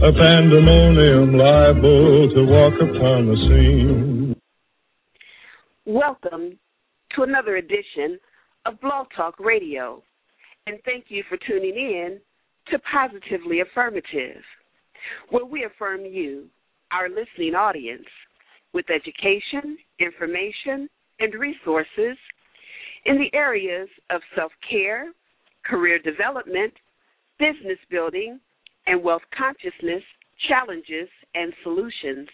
a pandemonium liable to walk upon the scene. Welcome to another edition of Blog Talk Radio, and thank you for tuning in to Positively Affirmative, where we affirm you, our listening audience, with education, information, and resources in the areas of self care, career development, business building, and wealth consciousness, challenges, and solutions.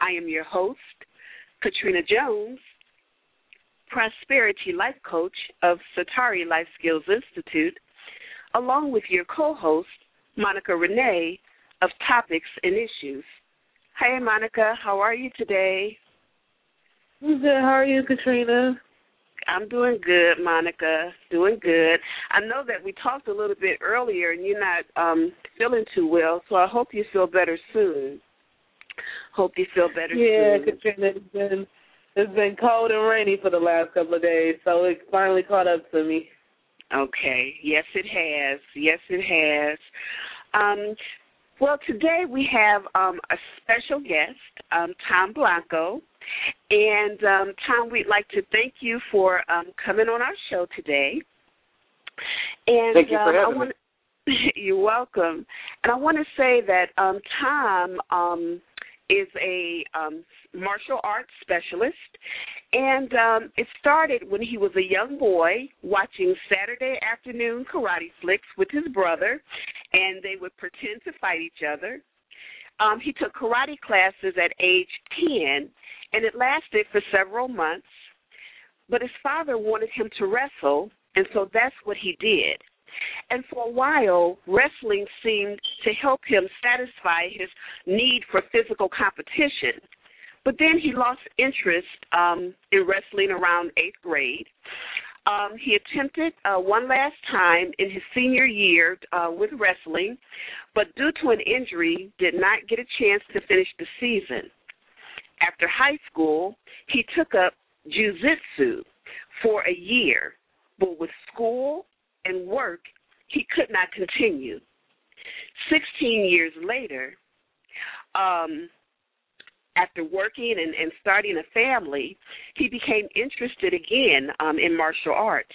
I am your host, Katrina Jones, Prosperity Life Coach of Satari Life Skills Institute, along with your co host, Monica Renee of Topics and Issues. Hi, Monica. How are you today? I'm good. How are you, Katrina? I'm doing good, Monica. Doing good. I know that we talked a little bit earlier, and you're not um feeling too well, so I hope you feel better soon. Hope you feel better yeah, soon. Yeah, Katrina, it's been it's been cold and rainy for the last couple of days, so it finally caught up to me. Okay. Yes, it has. Yes, it has. Um, well, today we have um, a special guest, um, Tom Ballanco. And um, Tom, we'd like to thank you for um, coming on our show today. And thank you for um, having I wanna, me. You're welcome. And I want to say that um, Tom um, is a um, martial arts specialist, and um, it started when he was a young boy watching Saturday afternoon karate flicks with his brother, and they would pretend to fight each other. Um, he took karate classes at age 10, and it lasted for several months. But his father wanted him to wrestle, and so that's what he did. And for a while, wrestling seemed to help him satisfy his need for physical competition. But then he lost interest um, in wrestling around eighth grade. Um, he attempted uh, one last time in his senior year uh, with wrestling, but due to an injury, did not get a chance to finish the season. After high school, he took up jujitsu for a year, but with school and work, he could not continue. Sixteen years later, um, after working and, and starting a family, he became interested again um, in martial arts.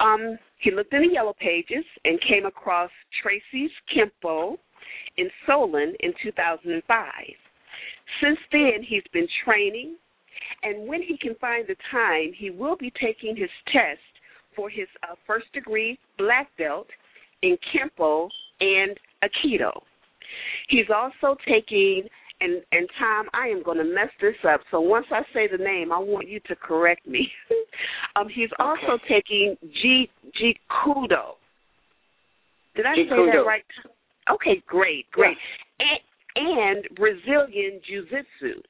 Um, he looked in the yellow pages and came across Tracy's Kempo in Solon in 2005. Since then, he's been training, and when he can find the time, he will be taking his test for his uh, first degree black belt in Kempo and Aikido. He's also taking and and Tom, I am going to mess this up. So once I say the name, I want you to correct me. um, he's okay. also taking G G Kudo. Did I say that right? Okay, great, great. Yes. And, and Brazilian Jiu-Jitsu.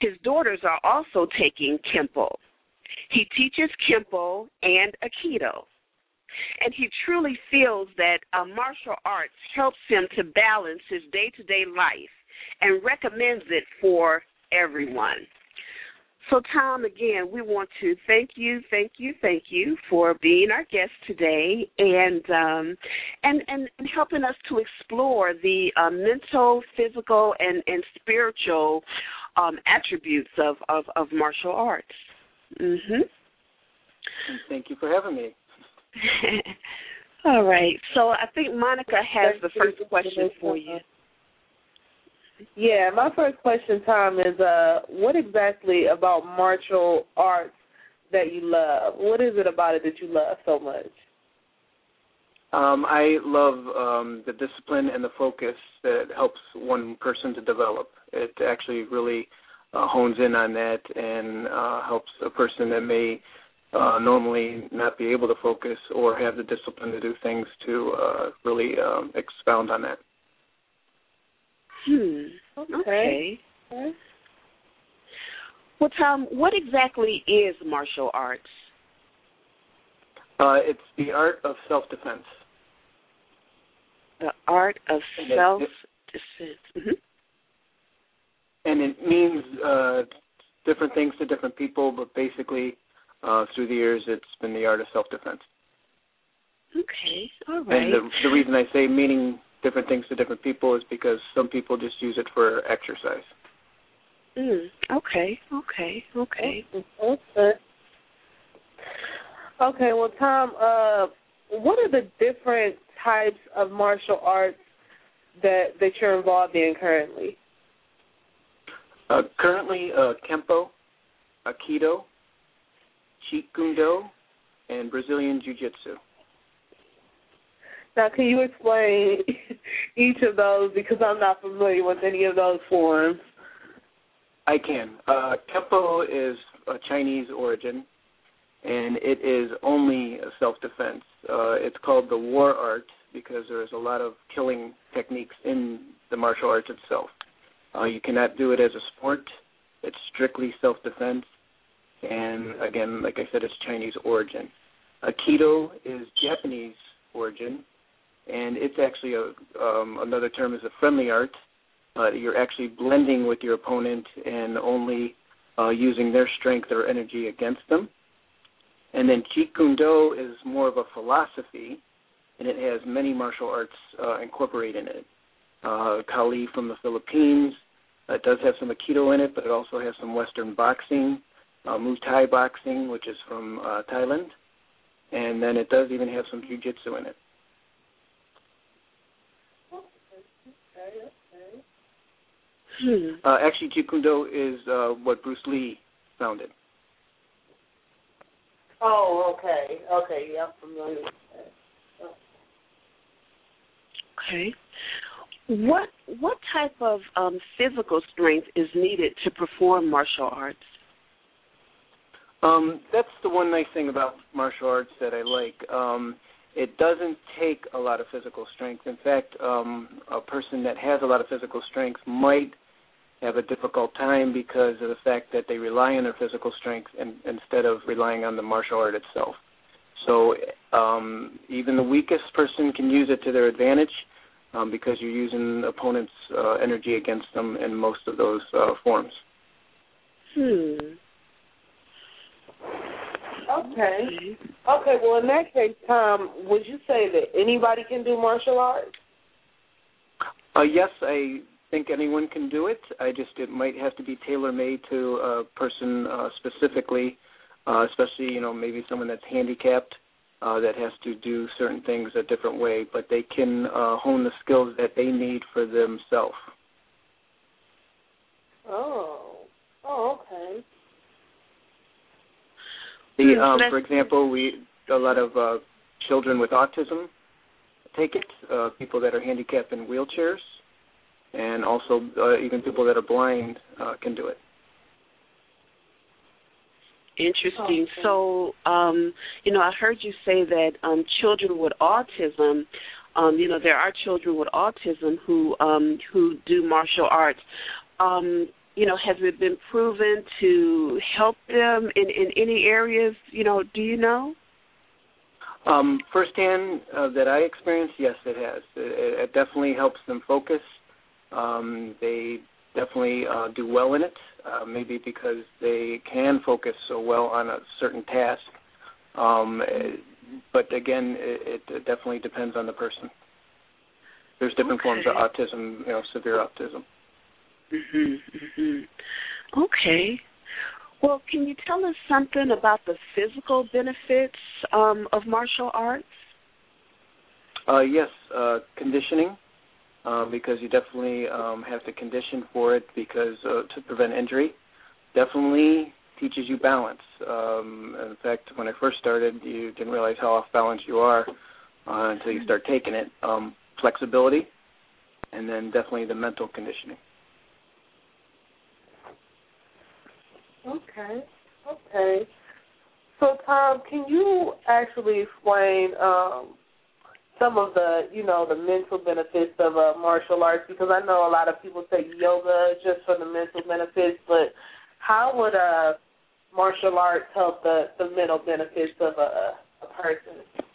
His daughters are also taking Kempo. He teaches Kempo and Aikido. And he truly feels that uh, martial arts helps him to balance his day to day life and recommends it for everyone. So, Tom, again, we want to thank you, thank you, thank you for being our guest today and um, and, and and helping us to explore the uh, mental, physical, and and spiritual um, attributes of, of of martial arts. Mhm. Thank you for having me. All right. So I think Monica has the first question for you. Yeah, my first question, Tom, is uh, what exactly about martial arts that you love? What is it about it that you love so much? Um, I love um, the discipline and the focus that helps one person to develop. It actually really uh, hones in on that and uh, helps a person that may uh, normally not be able to focus or have the discipline to do things to uh, really um, expound on that. Hmm. Okay. okay. Well, Tom, what exactly is martial arts? Uh, it's the art of self-defense. The art of self-defense. Mm-hmm. And it means uh, different things to different people, but basically, uh, through the years, it's been the art of self-defense. Okay, all right. And the, the reason I say meaning different things to different people is because some people just use it for exercise. Mm, okay, okay, okay. Okay. Okay, well, Tom, uh, what are the different types of martial arts that that you're involved in currently? Uh, currently, uh, Kempo, Aikido, Jeet Kune Do, and Brazilian Jiu Jitsu. Now, can you explain each of those because I'm not familiar with any of those forms? I can. Uh, Kempo is a Chinese origin, and it is only a self-defense. Uh, it's called the war art because there's a lot of killing techniques in the martial arts itself. Uh, you cannot do it as a sport. It's strictly self-defense, and again, like I said, it's Chinese origin. Aikido is Japanese origin, and it's actually a um, another term is a friendly art. Uh, you're actually blending with your opponent and only uh, using their strength or energy against them. And then Jeet Kune Do is more of a philosophy, and it has many martial arts uh, incorporated in it. Uh, Kali from the Philippines. It does have some Aikido in it, but it also has some Western boxing, uh, Muay Thai boxing, which is from uh, Thailand, and then it does even have some Jiu Jitsu in it. Hmm. Uh, actually, Jeet Kune Do is uh, what Bruce Lee founded. Oh, okay, okay, yeah, I'm familiar with that. Okay. What what type of um, physical strength is needed to perform martial arts? Um, that's the one nice thing about martial arts that I like. Um, it doesn't take a lot of physical strength. In fact, um, a person that has a lot of physical strength might have a difficult time because of the fact that they rely on their physical strength in, instead of relying on the martial art itself. So um, even the weakest person can use it to their advantage um, because you're using opponent's uh, energy against them in most of those uh, forms. Hmm. Okay. Okay. Well, in that case, Tom, would you say that anybody can do martial arts? Uh, yes, I think anyone can do it. I just it might have to be tailor made to a person uh, specifically, uh, especially you know maybe someone that's handicapped uh, that has to do certain things a different way, but they can uh, hone the skills that they need for themselves. Oh, oh, okay. The, um, for example, we a lot of uh, children with autism take it. Uh, people that are handicapped in wheelchairs and also uh, even people that are blind uh, can do it. Interesting. Okay. So, um, you know, I heard you say that um, children with autism, um, you know, there are children with autism who um, who do martial arts. Um, you know, has it been proven to help them in in any areas? You know, do you know? Um, firsthand uh, that I experienced, yes, it has. It, it definitely helps them focus um, they definitely uh, do well in it, uh, maybe because they can focus so well on a certain task. Um, but again, it, it definitely depends on the person. There's different okay. forms of autism, you know, severe autism. Mhm. Mhm. Okay. Well, can you tell us something about the physical benefits um, of martial arts? Uh, yes, uh, conditioning um, because you definitely um, have to condition for it because uh, to prevent injury. Definitely teaches you balance. Um, in fact, when I first started, you didn't realize how off balance you are uh, until you start taking it. Um, flexibility, and then definitely the mental conditioning. Okay. Okay. So, Tom, can you actually explain um, some of the you know the mental benefits of uh, martial arts because I know a lot of people take yoga just for the mental benefits, but how would uh, martial arts help the the mental benefits of a, a person?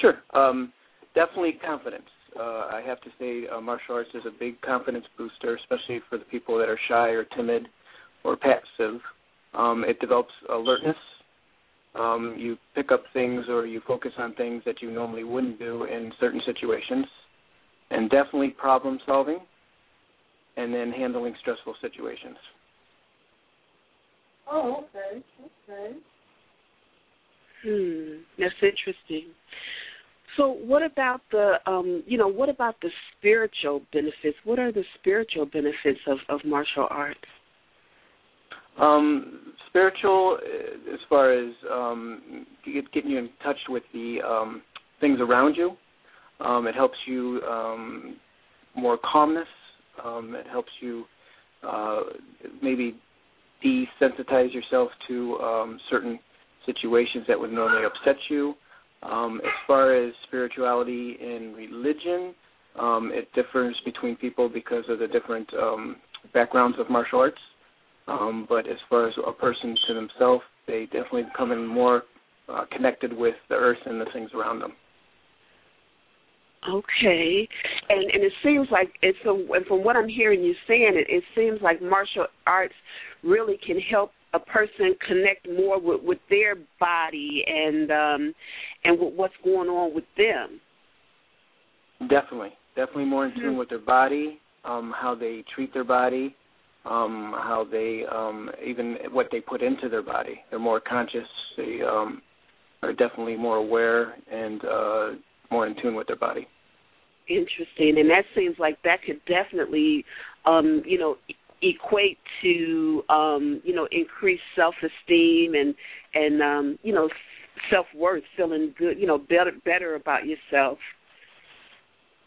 Sure, um, definitely confidence. Uh, I have to say, uh, martial arts is a big confidence booster, especially for the people that are shy or timid or passive. Um, it develops alertness um, you pick up things or you focus on things that you normally wouldn't do in certain situations, and definitely problem solving, and then handling stressful situations. Oh, okay, okay. Hmm, that's interesting. So, what about the, um, you know, what about the spiritual benefits? What are the spiritual benefits of of martial arts? Um, spiritual, uh, as far as um, getting you in touch with the um, things around you. Um, it helps you um, more calmness. Um, it helps you uh, maybe desensitize yourself to um, certain situations that would normally upset you. Um, as far as spirituality and religion, um, it differs between people because of the different um, backgrounds of martial arts. Um, but as far as a person to themselves, they definitely become in more uh, connected with the earth and the things around them. Okay, and and it seems like it's a, and from what I'm hearing you saying, it, it seems like martial arts really can help a person connect more with with their body and um and with what's going on with them. Definitely, definitely more in tune mm-hmm. with their body, um, how they treat their body, um, how they um, even what they put into their body. They're more conscious. They um, are definitely more aware and uh, more in tune with their body. Interesting, and that seems like that could definitely, um, you know, equate to um, you know increased self esteem and and um, you know self worth, feeling good, you know, better better about yourself.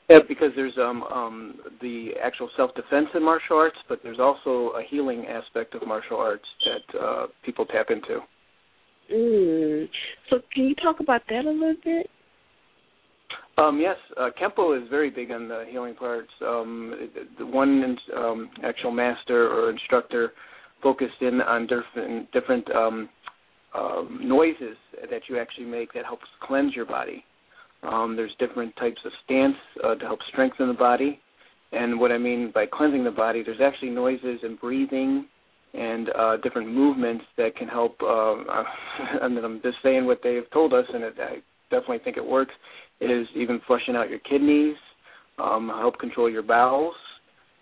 Yeah, because there's um, um, the actual self-defense in martial arts, but there's also a healing aspect of martial arts that uh, people tap into. Mm. So, can you talk about that a little bit? Um, yes, uh, Kempo is very big on the healing parts. Um, the one um, actual master or instructor focused in on different different um, um, noises that you actually make that helps cleanse your body. Um, there's different types of stance uh, to help strengthen the body. And what I mean by cleansing the body, there's actually noises and breathing and uh, different movements that can help. Uh, and I'm just saying what they've told us, and it, I definitely think it works. Is even flushing out your kidneys, um, help control your bowels.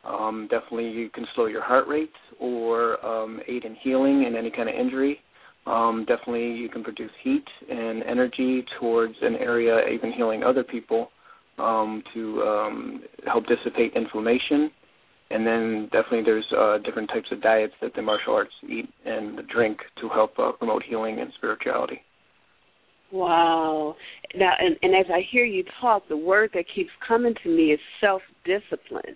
Um, definitely, you can slow your heart rate or um, aid in healing in any kind of injury. Um, definitely, you can produce heat and energy towards an area, even healing other people um, to um, help dissipate inflammation. And then definitely, there's uh, different types of diets that the martial arts eat and drink to help uh, promote healing and spirituality. Wow. Now, and, and as I hear you talk, the word that keeps coming to me is self discipline.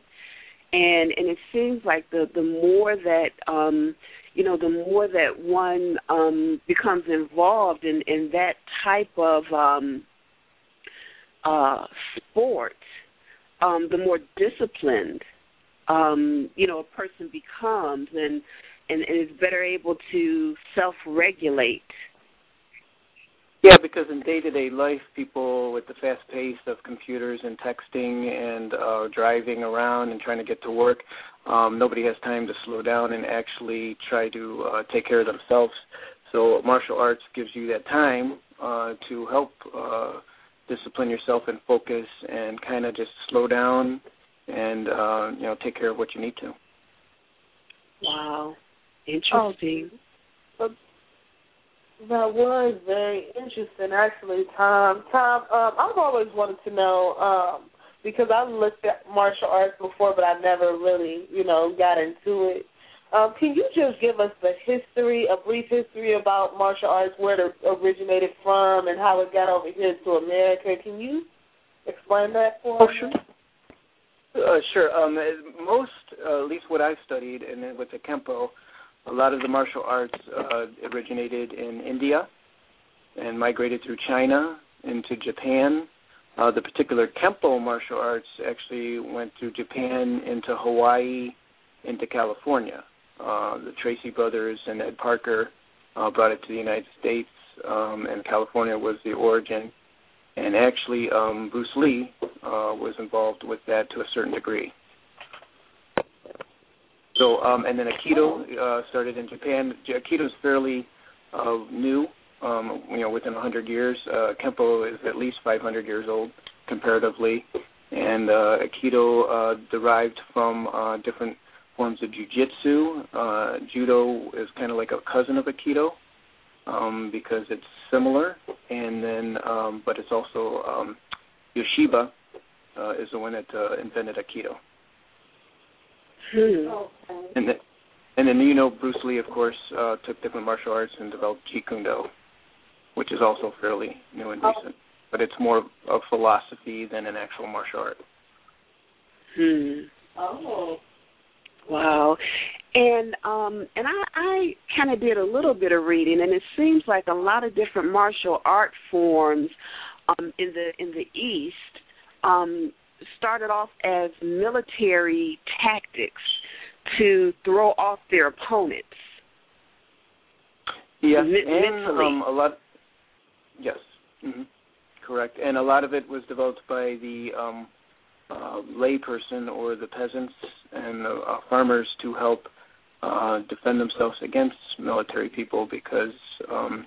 And and it seems like the the more that um you know, the more that one um, becomes involved in, in that type of um, uh, sport, um, the more disciplined, um, you know, a person becomes, and, and, and is better able to self-regulate yeah, because in day-to-day life, people with the fast pace of computers and texting and uh, driving around and trying to get to work, um, nobody has time to slow down and actually try to uh, take care of themselves. So martial arts gives you that time uh, to help uh, discipline yourself and focus and kind of just slow down and uh, you know take care of what you need to. Wow, interesting. Oh, that was very interesting, actually, Tom. Tom, um, I've always wanted to know um, because I've looked at martial arts before, but I never really, you know, got into it. Um, can you just give us the history, a brief history about martial arts, where it originated from, and how it got over here to America? Can you explain that for us? Oh, sure. Uh, sure. Um, most, uh, at least what I've studied, and then with the Kempo, a lot of the martial arts uh, originated in India and migrated through China into Japan, Uh, the particular Kempo martial arts actually went through Japan into Hawaii into California. Uh, the Tracy brothers and Ed Parker uh, brought it to the United States, um, and California was the origin. And actually, um, Bruce Lee uh, was involved with that to a certain degree. So, um, and then Aikido uh, started in Japan. Aikido is fairly uh, new, um, you know, within 100 years. Uh, Kempo is at least 500 years old comparatively, and uh, Aikido uh, derived from uh, different forms of jujitsu. Uh, judo is kind of like a cousin of Aikido um, because it's similar, and then um, but it's also um, Ueshiba uh, is the one that uh, invented Aikido. Hmm. And then, and then you know Bruce Lee, of course, uh, took different martial arts and developed Jeet Kune Do, which is also fairly new and recent, but it's more of a philosophy than an actual martial art. Hmm. Oh. Wow. And um and I I kind of did a little bit of reading and it seems like a lot of different martial art forms um in the in the east um started off as military tactics to throw off their opponents. Yes, and um, a lot. Yes, hmm correct. And a lot of it was developed by the um, uh, layperson or the peasants and the uh, farmers to help uh, defend themselves against military people because um,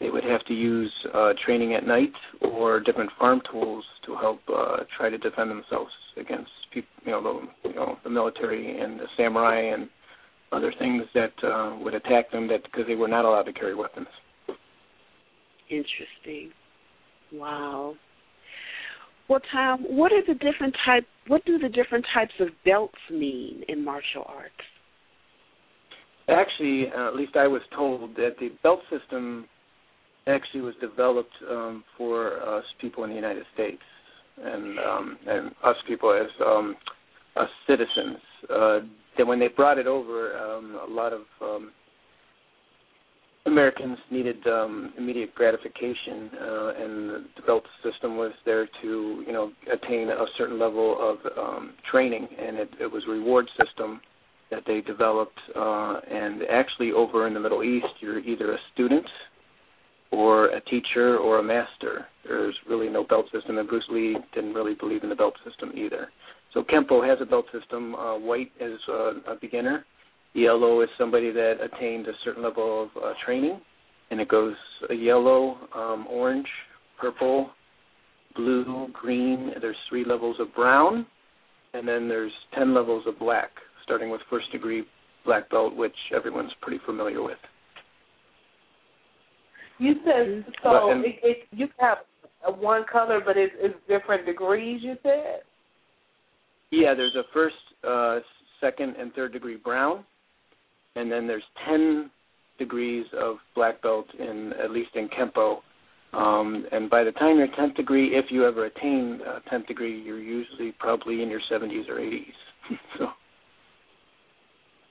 they would have to use uh, training at night or different farm tools to help uh, try to defend themselves against people, you know, the, you know, the military and the samurai and other things that uh, would attack them that because they were not allowed to carry weapons. Interesting. Wow. Well, Tom, what are the different type? What do the different types of belts mean in martial arts? Actually, uh, at least I was told that the belt system actually was developed um, for us people in the United States and um, and us people as um, us citizens. Uh, that when they brought it over, um, a lot of um, Americans needed um, immediate gratification, uh, and the belt system was there to you know attain a certain level of um, training, and it, it was a reward system that they developed. Uh, and actually, over in the Middle East, you're either a student or a teacher or a master. There's really no belt system, and Bruce Lee didn't really believe in the belt system either. So Kempo has a belt system. Uh, white is uh, a beginner. Yellow is somebody that attained a certain level of uh, training, and it goes uh, yellow, um, orange, purple, blue, green. There's three levels of brown, and then there's ten levels of black, starting with first degree black belt, which everyone's pretty familiar with. You said so. But- and- it, it, you have one color, but it's, it's different degrees. You said. Yeah, there's a first, uh, second, and third degree brown, and then there's ten degrees of black belt in at least in kempo. Um, and by the time you're tenth degree, if you ever attain uh, tenth degree, you're usually probably in your 70s or 80s. so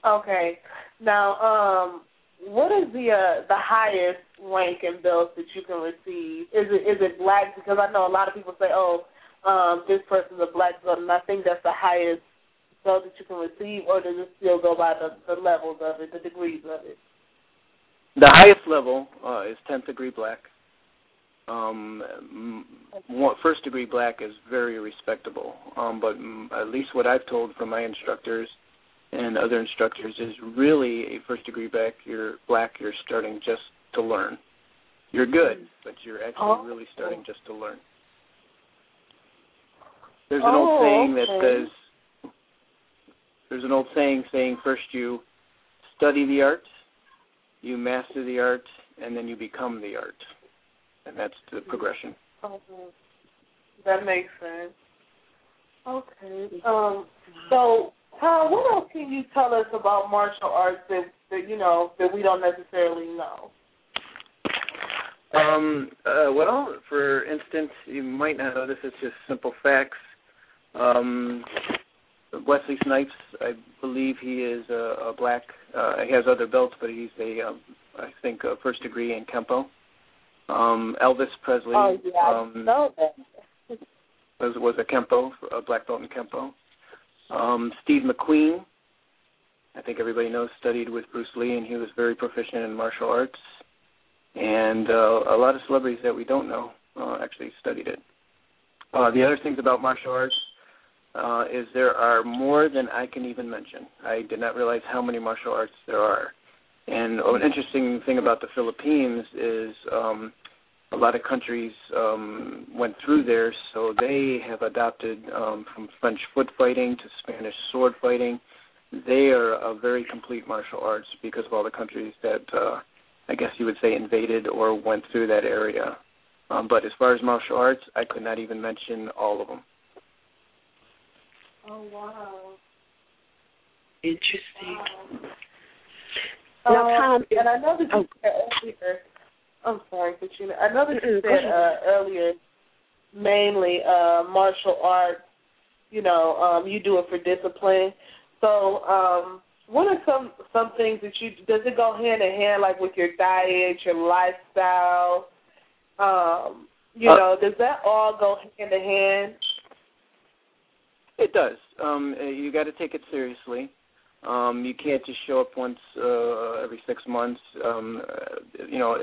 Okay. Now, um, what is the uh, the highest rank in belts that you can receive? Is it is it black? Because I know a lot of people say, "Oh, um, this person's a black belt," and I think that's the highest belt that you can receive, or does it still go by the, the levels of it, the degrees of it? the highest level uh, is tenth degree black. Um, one- first degree black is very respectable, um, but at least what I've told from my instructors and other instructors is really a first degree black. You're black. You're starting just to learn. You're good, but you're actually Oh. really starting just to learn. There's an old Oh, saying that okay. says. There's an old saying saying first you study the art, you master the art, and then you become the art, and that's the progression. Okay. That makes sense. Okay. Um. So, Tom, what else can you tell us about martial arts that, that you know that we don't necessarily know? Um, uh, well, for instance, you might not know this. It's just simple facts. Um, Wesley Snipes, I believe he is a, a black. Uh, he has other belts, but he's a, um, I think, a first degree in kempo. Um, Elvis Presley. Oh yeah, um, was was a kempo, a black belt in kempo. Um, Steve McQueen, I think everybody knows, studied with Bruce Lee, and he was very proficient in martial arts. And uh, a lot of celebrities that we don't know uh, actually studied it. Uh, the other things about martial arts uh, is there are more than I can even mention. I did not realize how many martial arts there are. And an interesting thing about the Philippines is um, a lot of countries um, went through there, so they have adopted um, from French foot fighting to Spanish sword fighting. They are a very complete martial arts because of all the countries that uh, I guess you would say invaded or went through that area. Um, but as far as martial arts, I could not even mention all of them. Oh wow! Interesting. Wow. Now, Tom, um, and I know that you oh. said earlier. I'm sorry, Katrina. I know that you said uh, earlier, mainly uh, martial arts. You know, um, you do it for discipline. So, um, what are some some things that you does it go hand in hand, like with your diet, your lifestyle? Um, you Uh, know, does that all go hand in hand? It does. Um, uh, you got to take it seriously. Um, you can't just show up once uh, every six months. Um, uh, you know,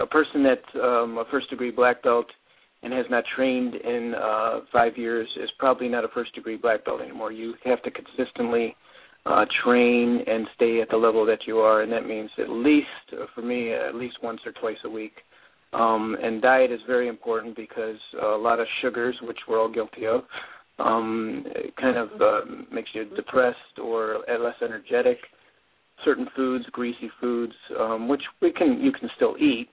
a person that's um, a first degree black belt and has not trained in uh, five years is probably not a first degree black belt anymore. You have to consistently uh, train and stay at the level that you are, and that means at least, uh, for me, at least once or twice a week. Um, and diet is very important because a lot of sugars, which we're all guilty of, um, kind of uh, makes you depressed or less energetic. Certain foods, greasy foods, um, which we can you can still eat.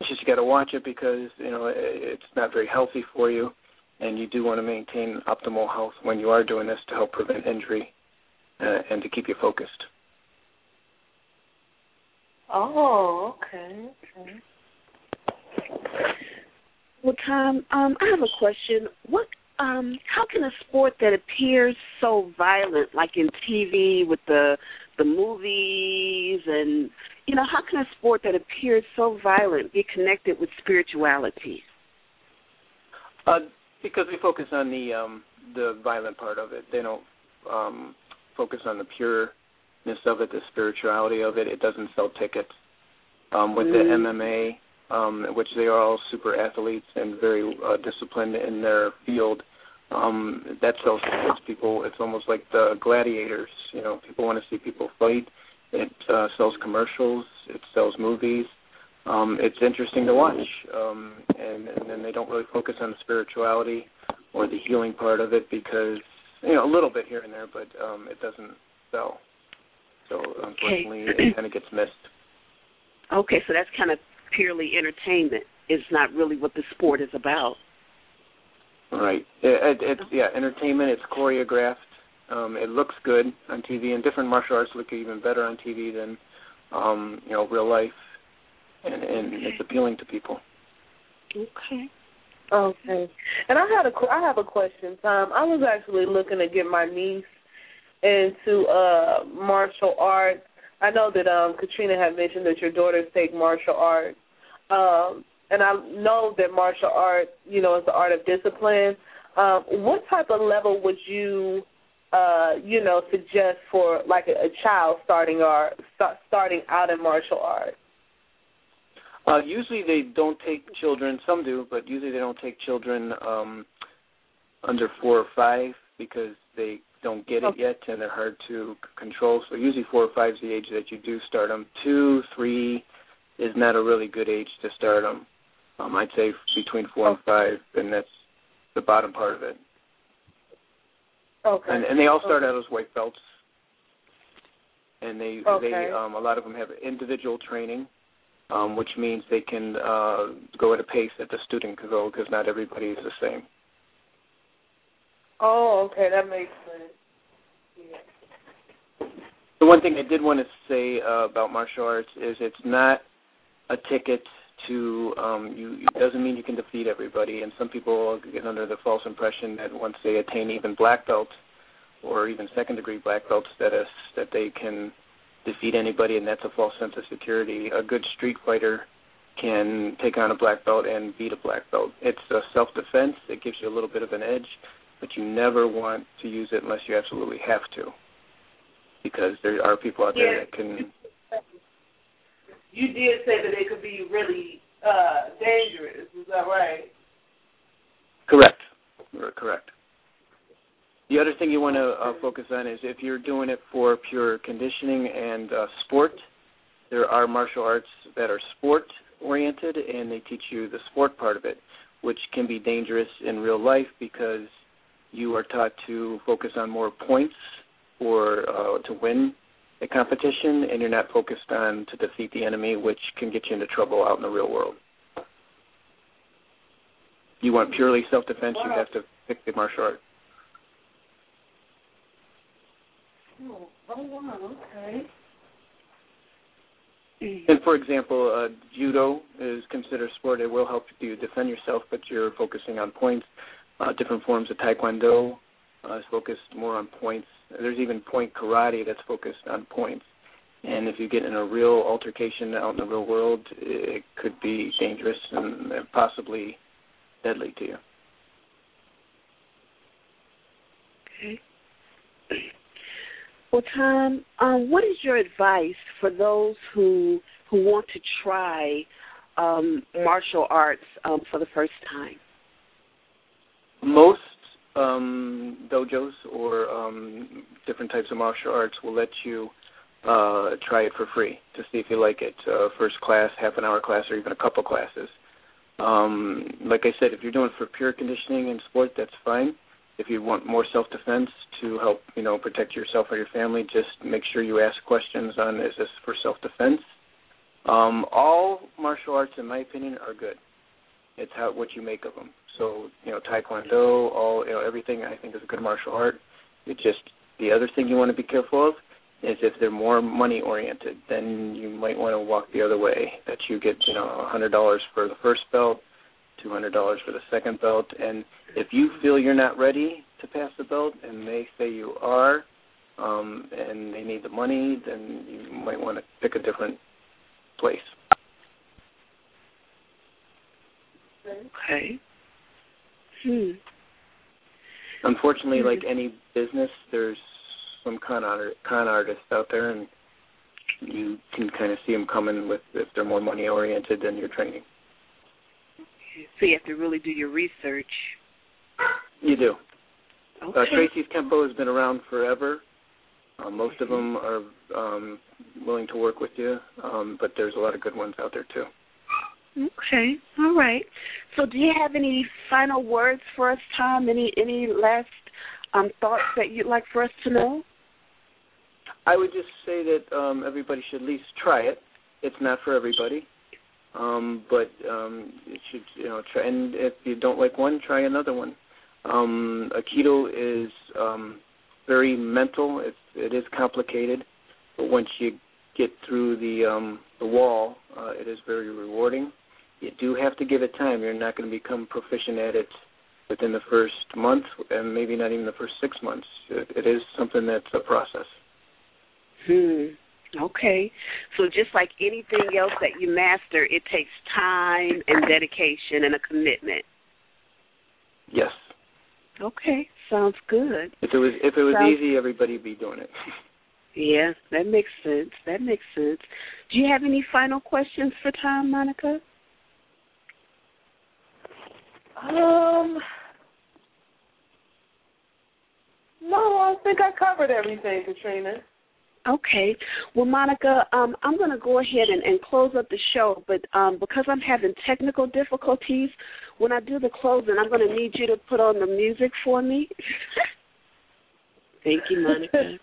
It's just you got to watch it because you know it- it's not very healthy for you, and you do want to maintain optimal health when you are doing this to help prevent injury uh, and to keep you focused. Oh, okay. okay. Well, Tom, um, I have a question. What, um, how can a sport that appears so violent, like in TV with the the movies, and you know, how can a sport that appears so violent be connected with spirituality? Uh, because we focus on the um, the violent part of it. They don't um, focus on the pureness of it, the spirituality of it. It doesn't sell tickets. Um, with the MMA, um, which they are all super athletes and very uh, disciplined in their field, um, that sells tickets. People, it's almost like the gladiators. You know, people want to see people fight. It uh, sells commercials. It sells movies. Um, it's interesting to watch, um, and, and then they don't really focus on the spirituality or the healing part of it because you know a little bit here and there, but um, it doesn't sell. So unfortunately, it kind of gets missed. Okay, so that's kind of purely entertainment. It's not really what the sport is about. Right. It, it, it's yeah, entertainment. It's choreographed. Um, it looks good on TV, and different martial arts look even better on TV than um, you know real life, and, and it's appealing to people. Okay. Okay. And I had a I have a question, Tom. I was actually looking to get my niece into uh martial arts. I know that um Katrina had mentioned that your daughters take martial arts. Um and I know that martial art, you know, is the art of discipline. Um, what type of level would you uh, you know, suggest for like a, a child starting or start, starting out in martial arts? Uh, usually they don't take children. Some do, but usually they don't take children um, under four or five because they don't get it yet and they're hard to c- control. So usually four or five is the age that you do start them. Two, three is not a really good age to start them. Um, I'd say between four and five, and that's the bottom part of it. Okay. And, and they all start out as white belts. And they Okay. they um, a lot of them have individual training, um, which means they can uh, go at a pace that the student can go because not everybody is the same. Oh, okay, that makes sense. Yeah. The one thing I did want to say uh, about martial arts is it's not a ticket to um you it doesn't mean you can defeat everybody and some people get under the false impression that once they attain even black belt or even second degree black belt status that they can defeat anybody and that's a false sense of security a good street fighter can take on a black belt and beat a black belt. It's a self defense. It gives you a little bit of an edge, but you never want to use it unless you absolutely have to, because there are people out there that can. You did say that it could be really uh dangerous. Is that right? Correct. Correct. The other thing you want to uh, focus on is if you're doing it for pure conditioning and uh, sport, there are martial arts that are sport oriented and they teach you the sport part of it, which can be dangerous in real life because you are taught to focus on more points or uh, to win a competition, and you're not focused on to defeat the enemy, which can get you into trouble out in the real world. You want purely self-defense, you have to pick the martial art. Oh, oh okay. And for example, uh, judo is considered sport. It will help you defend yourself, but you're focusing on points. Uh, different forms of taekwondo uh, is focused more on points. There's even point karate that's focused on points. And if you get in a real altercation out in the real world, it could be dangerous and possibly deadly to you. Okay. Well, Tom, um, what is your advice for those who who want to try um, martial arts um, for the first time? Most um, dojos or um, different types of martial arts will let you uh, try it for free to see if you like it. Uh, first class, half an hour class, or even a couple classes. Um, like I said, if you're doing it for pure conditioning and sport, that's fine if you want more self defense to help you know protect yourself or your family, just make sure you ask questions on is this for self defense. Um, all martial arts, in my opinion, are good. It's how what you make of them. So you know, taekwondo, all you know, everything I think is a good martial art. It just the other thing you want to be careful of is if they're more money oriented, then you might want to walk the other way. That you get you know a hundred dollars for the first belt, two hundred dollars for the second belt, and if you feel you're not ready to pass the belt, and they say you are, um, and they need the money, then you might want to pick a different place. Okay. Hmm. Unfortunately, like any business, there's some con art, con artists out there, and you can kind of see them coming with if they're more money oriented than your training. So you have to really do your research. You do. Uh, okay. Uh, Tracy's Kempo has been around forever. Uh, most of them are um, willing to work with you, um, but there's a lot of good ones out there too. Okay, all right. So, do you have any final words for us, Tom? Any any last um, thoughts that you'd like for us to know? I would just say that um, everybody should at least try it. It's not for everybody. Um, but um, it should you know try, and if you don't like one, try another one. Um, Aikido is um, very mental. It's it is complicated, but once you get through the um, the wall, uh, it is very rewarding. You do have to give it time. You're not going to become proficient at it within the first month, and maybe not even the first six months. it, it is something that's a process. Hmm. Okay. So just like anything else that you master, it takes time and dedication and a commitment. Yes. Okay. Sounds good. If it was if it was Sounds... easy, everybody'd be doing it. yeah, that makes sense. That makes sense. Do you have any final questions for Tom, Monica? Um No, I think I covered everything, Katrina. Okay. Well, Monica, um, I'm going to go ahead and, and close up the show, but um, because I'm having technical difficulties, when I do the closing, I'm going to need you to put on the music for me. thank you, Monica.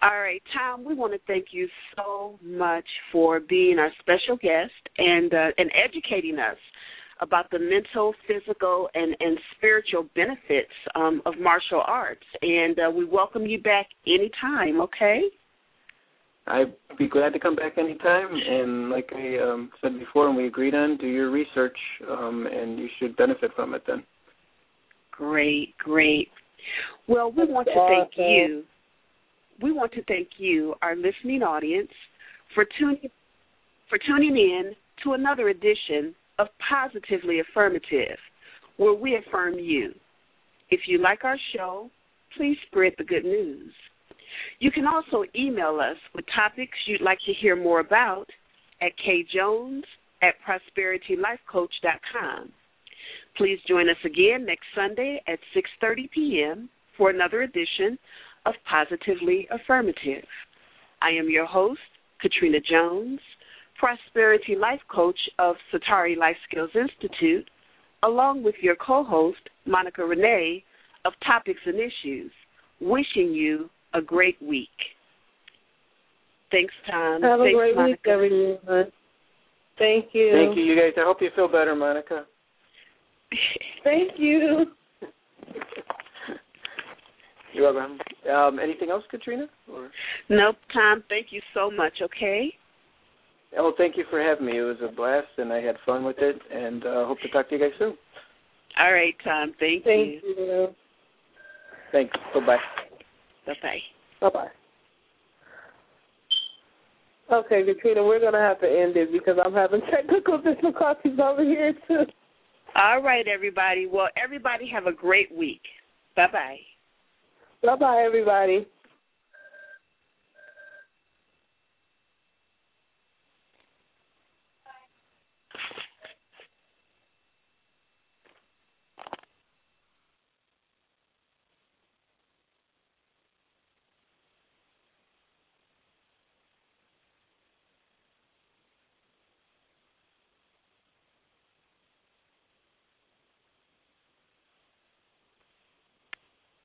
All right, Tom, we want to thank you so much for being our special guest and uh, and educating us about the mental, physical, and, and spiritual benefits um, of martial arts. And uh, we welcome you back anytime, okay? I'd be glad to come back anytime. And like I um, said before, and we agreed on, do your research, um, and you should benefit from it then. Great, great. Well, we want to thank you. We want to thank you, our listening audience, for tuning for tuning in to another edition of Positively Affirmative, where we affirm you. If you like our show, please spread the good news. You can also email us with topics you'd like to hear more about at kjones at prosperitylifecoach.com. Please join us again next Sunday at 6:30 p.m. for another edition of Positively Affirmative. I am your host, Katrina Jones, Prosperity Life Coach of Satari Life Skills Institute, along with your co-host, Monica Renee of Topics and Issues, wishing you a great week. Thanks, Tom. Have Thanks, a great Monica. week, everyone. Thank you. Thank you, you guys. I hope you feel better, Monica. Thank you. You're welcome. Um, anything else, Katrina? Or Nope, Tom. Thank you so much. Okay. Oh, thank you for having me. It was a blast, and I had fun with it. And uh, hope to talk to you guys soon. All right, Tom. Thank, Thank you. you. Thanks. Bye bye. Bye bye. Bye bye. Okay, Katrina, we're gonna have to end it because I'm having technical difficulties over here too. All right, everybody. Well, everybody have a great week. Bye bye. Bye bye, everybody.